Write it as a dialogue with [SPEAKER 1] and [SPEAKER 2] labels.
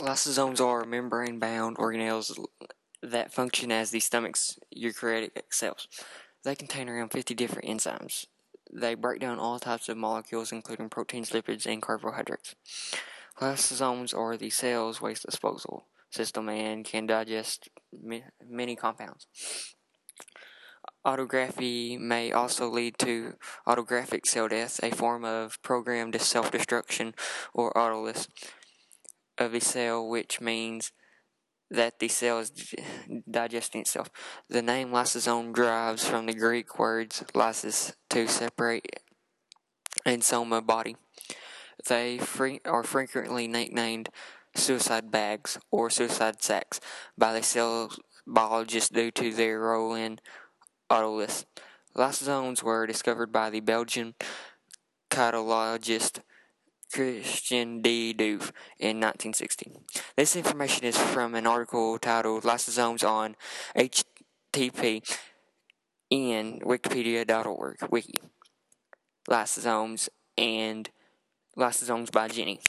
[SPEAKER 1] Lysosomes are membrane bound organelles that function as the stomach's eukaryotic cells. They contain around 50 different enzymes. They break down all types of molecules, including proteins, lipids, and carbohydrates. Lysosomes are the cell's waste disposal system and can digest many compounds. Autophagy may also lead to autophagic cell death, a form of programmed self destruction or autolysis of a cell, which means that the cell is digesting itself. The name lysosome derives from the Greek words lysis, to separate, and soma, body. They are frequently nicknamed suicide bags or suicide sacks by the cell biologists due to their role in autolysis. Lysosomes were discovered by the Belgian cytologist Christian de Duve in 1960. This information is from an article titled Lysosomes on HTTP in wikipedia.org wiki. Lysosomes and Lysosomes by Jenny.